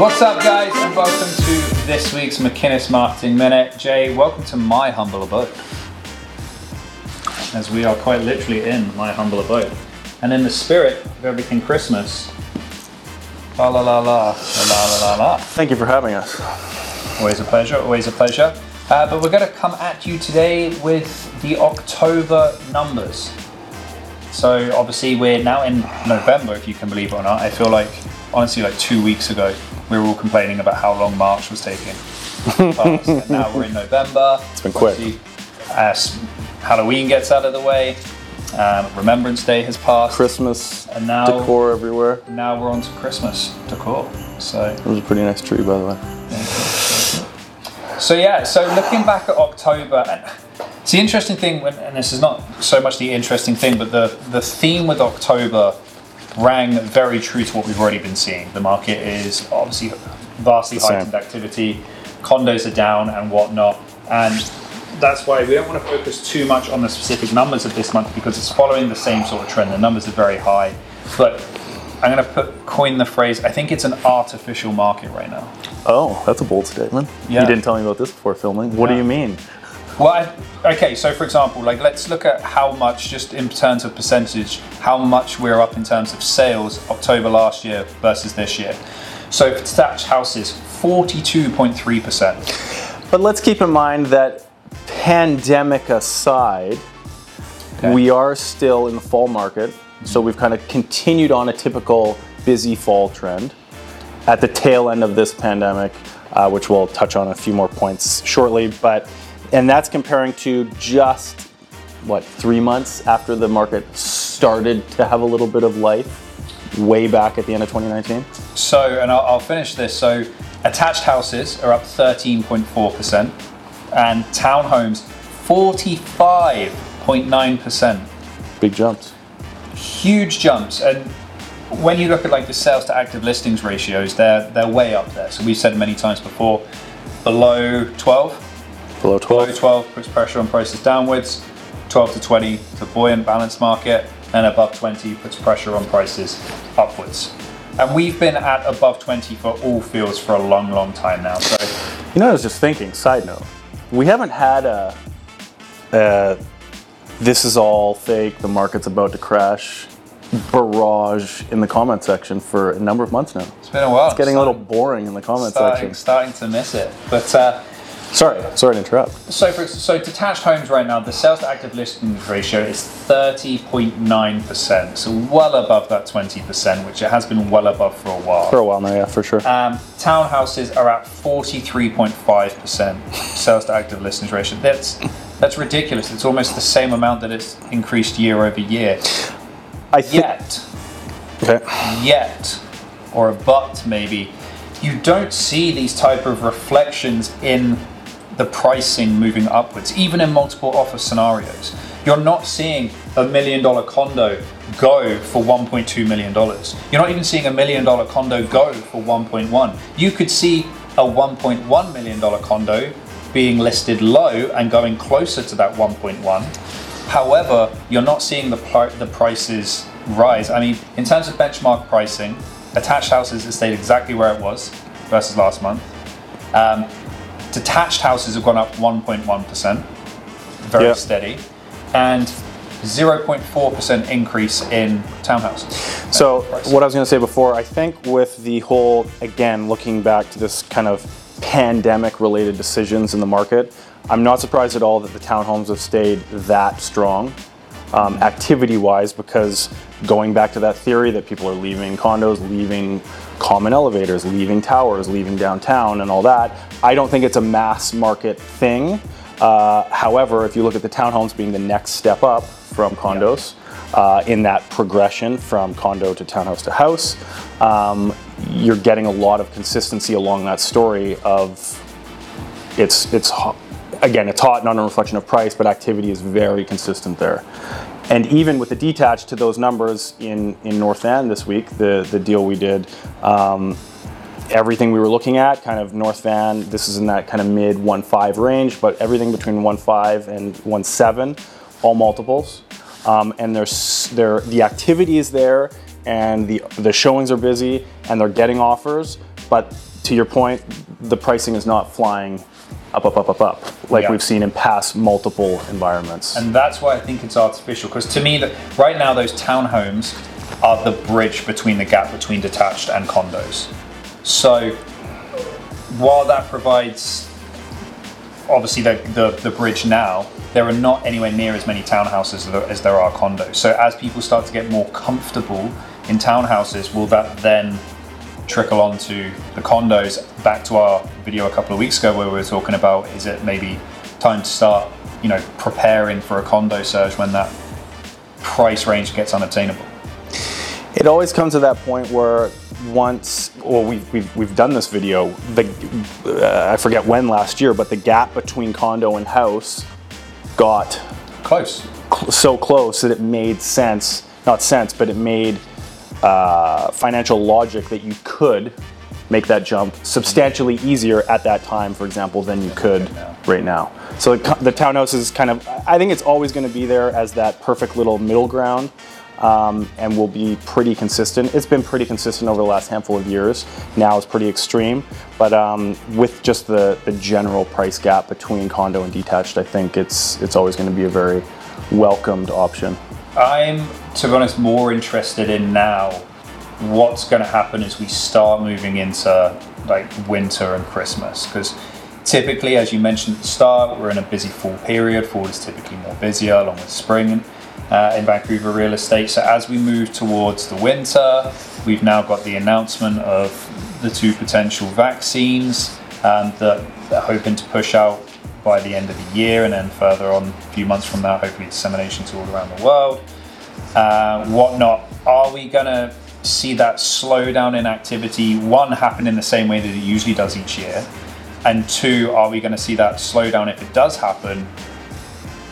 What's up, guys, and welcome to this week's McInnes Marketing Minute. Jay, welcome to my humble abode. As we are quite literally in my humble abode. And in the spirit of everything Christmas, la la la la, la la la la. Thank you for having us. Always a pleasure, always a pleasure. Uh, but we're going to come at you today with the October numbers. So obviously we're now in November, if you can believe it or not. I feel like, honestly, like two weeks ago, we were all complaining about how long March was taking. And now we're in November. It's been quick. As Halloween gets out of the way, um, Remembrance Day has passed. Christmas And now- decor everywhere. Now we're on to Christmas decor. So It was a pretty nice tree, by the way. So yeah, so looking back at October, and it's the interesting thing, when, and this is not so much the interesting thing, but the the theme with October rang very true to what we've already been seeing. The market is obviously vastly same. heightened activity, condos are down and whatnot, and that's why we don't want to focus too much on the specific numbers of this month because it's following the same sort of trend. The numbers are very high, but I'm going to put coin the phrase. I think it's an artificial market right now. Oh, that's a bold statement. Yeah. You didn't tell me about this before filming. What do you mean? Well, I, okay, so for example, like let's look at how much, just in terms of percentage, how much we're up in terms of sales October last year versus this year. So for detached houses, 42.3%. But let's keep in mind that pandemic aside, Okay. we are still in the fall market. So we've kind of continued on a typical busy fall trend at the tail end of this pandemic, uh, which we'll touch on a few more points shortly. But and that's comparing to just what three months after the market started to have a little bit of life, way back at the end of 2019. So, and I'll, I'll finish this. So, attached houses are up 13.4%, and townhomes 45.9%. Big jumps. huge jumps and when you look at like the sales to active listings ratios they're they're way up there so we've said many times before below 12 Below below 12. 12 puts pressure on prices downwards 12 to 20 to buoyant balanced market and above 20 puts pressure on prices upwards and we've been at above 20 for all fields for a long long time now so You know, I was just thinking. Side note, we haven't had a, a this is all fake. The market's about to crash. Barrage in the comment section for a number of months now. it's been a while It's getting a little boring in the comment starting, section. starting to miss it but uh, Sorry, sorry to interrupt. So, for, so detached homes right now, the sales to active listings ratio is 30.9%, so well above that 20%, which it has been well above for a while. For a while now, yeah, for sure. Um, townhouses are at 43.5% sales to active listings ratio. That's that's ridiculous. It's almost the same amount that it's increased year over year. I think. Yet, Okay. yet, or a but maybe, you don't see these type of reflections in the pricing moving upwards, even in multiple offer scenarios. You're not seeing a million dollar condo go for 1.2 million dollars. You're not even seeing a million dollar condo go for 1.1. You could see a 1.1 million dollar condo being listed low and going closer to that 1.1. However, you're not seeing the pri- the prices rise. I mean, in terms of benchmark pricing, attached houses has stayed exactly where it was versus last month. Um, detached houses have gone up 1.1%, very Yeah. steady, and 0.4% increase in townhouses. So, uh, what I was going to say before, I think with the whole, again, looking back to this kind of pandemic related decisions in the market, I'm not surprised at all that the townhomes have stayed that strong um, activity wise because going back to that theory that people are leaving condos, leaving common elevators, leaving towers, leaving downtown, and all that, I don't think it's a mass market thing. Uh, however, if you look at the townhomes being the next step up from condos, uh, in that progression from condo to townhouse to house, um, you're getting a lot of consistency along that story of it's it's. Again it's hot not a reflection of price but activity is very consistent there. And even with the detached to those numbers in in north end this week the the deal we did um, everything we were looking at kind of north van this is in that kind of mid 1.5 range but everything between 1.5 and 1.7 all multiples. Um, and there's there the activity is there and the the showings are busy and they're getting offers but to your point, the pricing is not flying up, up, up, up, up, like Yeah. we've seen in past multiple environments. And that's why I think it's artificial. Because to me, that right now those townhomes are the bridge between the gap between detached and condos. So while that provides obviously the, the, the bridge now, there are not anywhere near as many townhouses as there are condos. So as people start to get more comfortable in townhouses, will that then trickle onto the condos? Back to our video a couple of weeks ago where we were talking about is it maybe time to start, you know, preparing for a condo surge when that price range gets unobtainable? It always comes to that point where once, well, we've, we've, we've done this video, the, uh, I forget when last year, but the gap between condo and house got Close. cl- so close that it made sense, not sense, but it made uh, financial logic that you could make that jump substantially easier at that time, for example, than you could right now. So the, the townhouse is kind of, I think it's always going to be there as that perfect little middle ground. Um, and will be pretty consistent. It's been pretty consistent over the last handful of years. Now it's pretty extreme, but um, with just the, the general price gap between condo and detached, I think it's it's always going to be a very welcomed option. I'm, to be honest, more interested in now what's going to happen as we start moving into like winter and Christmas. Because typically, as you mentioned at the start, we're in a busy fall period. Fall is typically more busier, along with spring uh, in Vancouver real estate. So as we move towards the winter, we've now got the announcement of the two potential vaccines um, that they're hoping to push out by the end of the year, and then further on, a few months from now, hopefully dissemination to all around the world uh, whatnot. Are we going to see that slowdown in activity, one, happen in the same way that it usually does each year? And two, are we going to see that slowdown, if it does happen,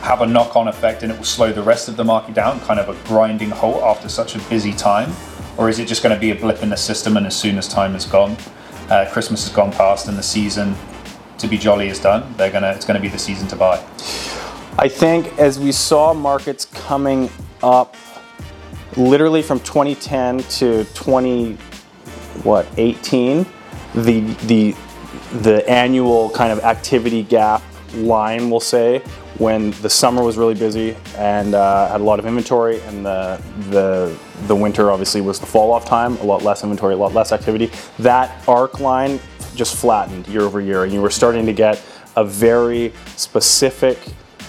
have a knock on effect and it will slow the rest of the market down, kind of a grinding halt after such a busy time? Or is it just going to be a blip in the system and as soon as time is gone, uh, Christmas has gone past and the season to be jolly is done, they're gonna, it's to be the season to buy? I think as we saw markets coming up literally from 2010 to 20 what 18 the the the annual kind of activity gap line we'll say when the summer was really busy and uh, had a lot of inventory and the the the winter obviously was the fall off time a lot less inventory a lot less activity that arc line just flattened year over year and you were starting to get a very specific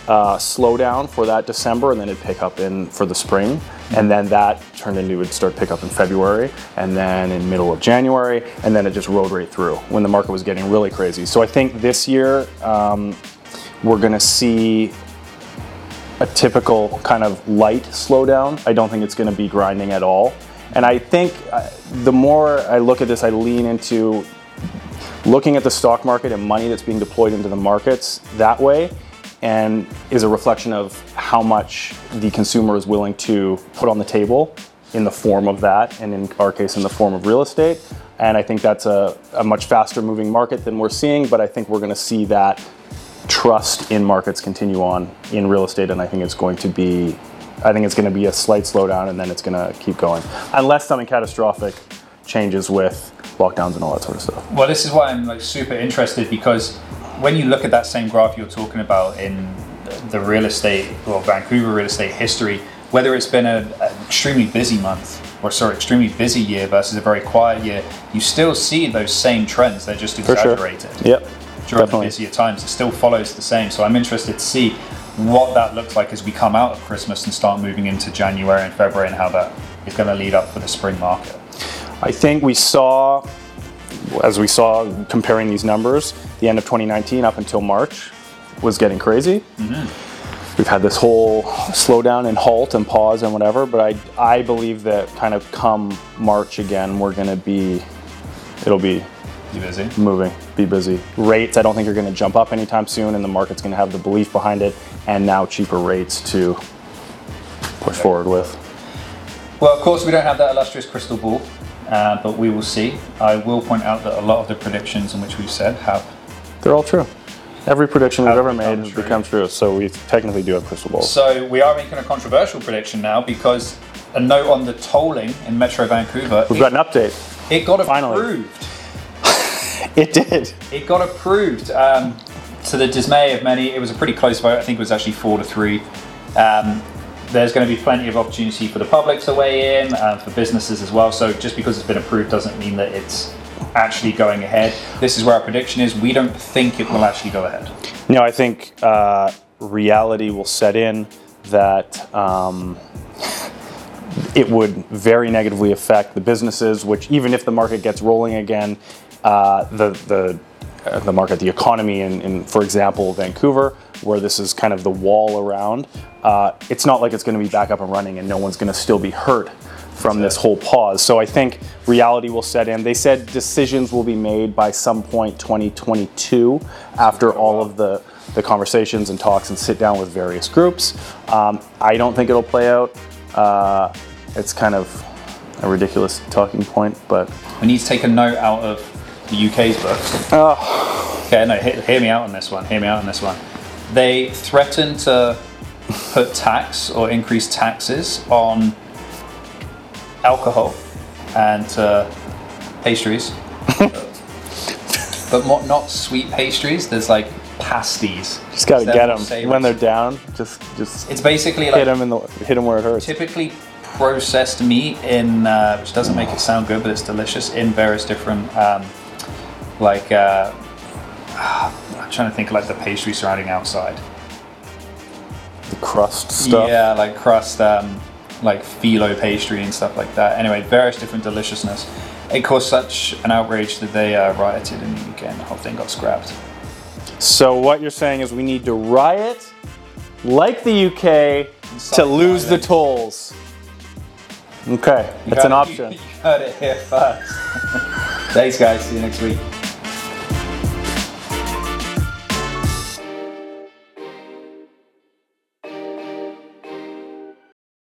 uh, slowdown for that December, and then it'd pick up in for the spring, and then that turned into would start pick up in February, and then in middle of January, and then it just rode right through when the market was getting really crazy. So I think this year um, we're going to see a typical kind of light slowdown. I don't think it's going to be grinding at all, and I think uh, the more I look at this, I lean into looking at the stock market and money that's being deployed into the markets that way and is a reflection of how much the consumer is willing to put on the table in the form of that and in our case in the form of real estate. And i think that's a, a much faster moving market than we're seeing but i think we're going to see that trust in markets continue on in real estate and i think it's going to be i think it's going to be a slight slowdown and then it's going to keep going. Unless something catastrophic changes with lockdowns and all that sort of stuff Well, this is why I'm like super interested because when you look at that same graph you're talking about in the real estate or Vancouver real estate history, whether it's been a, an extremely busy month or sorry, extremely busy year versus a very quiet year, you still see those same trends. They're just for sure exaggerated yep during definitely. the busier times. It still follows the same. So I'm interested to see what that looks like as we come out of Christmas and start moving into January and February and how that is going to lead up for the spring market. I think we saw, as we saw comparing these numbers, the end of 2019 up until March was getting crazy. Mm-hmm. We've had this whole slowdown and halt and pause and whatever, but I, I believe that kind of come March again, we're going to be, it'll be be busy? moving, be busy. Rates, I don't think are going to jump up anytime soon, and the market's going to have the belief behind it, and now cheaper rates to push forward with. Well, of course, we don't have that illustrious crystal ball, uh, but we will see. I will point out that a lot of the predictions in which we've said have. They're all true. Every prediction we've ever made has true. become true, so we technically do have crystal balls. So we are making a controversial prediction now because a note on the tolling in Metro Vancouver. We've it, got an update. it got finally. approved. It did. It got approved um, to the dismay of many. It was a pretty close vote. I think it was actually four to three. Um, there's going to be plenty of opportunity for the public to weigh in, uh, for businesses as well. So just because it's been approved doesn't mean that it's actually going ahead. This is where our prediction is. We don't think it will actually go ahead. No, I think uh, reality will set in that um, it would very negatively affect the businesses. Which even if the market gets rolling again, uh, the the the market, the economy in, in, for example, Vancouver, where this is kind of the wall around, uh, it's not like it's going to be back up and running and no one's going to still be hurt from this whole pause. So I think reality will set in. They said decisions will be made by some point 2022 after all of the, the conversations and talks and sit down with various groups. Um, I don't think it'll play out. Uh, it's kind of a ridiculous talking point, but We need to take a note out of the UK's books. Okay, no, hear, hear me out on this one. Hear me out on this one. They threaten to put tax or increase taxes on alcohol and uh, pastries, but mo- not sweet pastries. There's like pasties. just gotta get them when they're down. Just just It's basically hit like them in the hit them where it hurts. typically processed meat in, uh, which doesn't make it sound good, but it's delicious in various different, um, like, uh, I'm trying to think of like the pastry surrounding outside. The crust stuff. Yeah, like crust, um, like phyllo pastry and stuff like that. Anyway, various different deliciousness. It caused such an outrage that they uh, rioted in the UK and the whole thing got scrapped. So what you're saying is we need to riot like the UK to lose the tolls. Okay, You that's an option. You heard it here first. Thanks, guys. See you next week.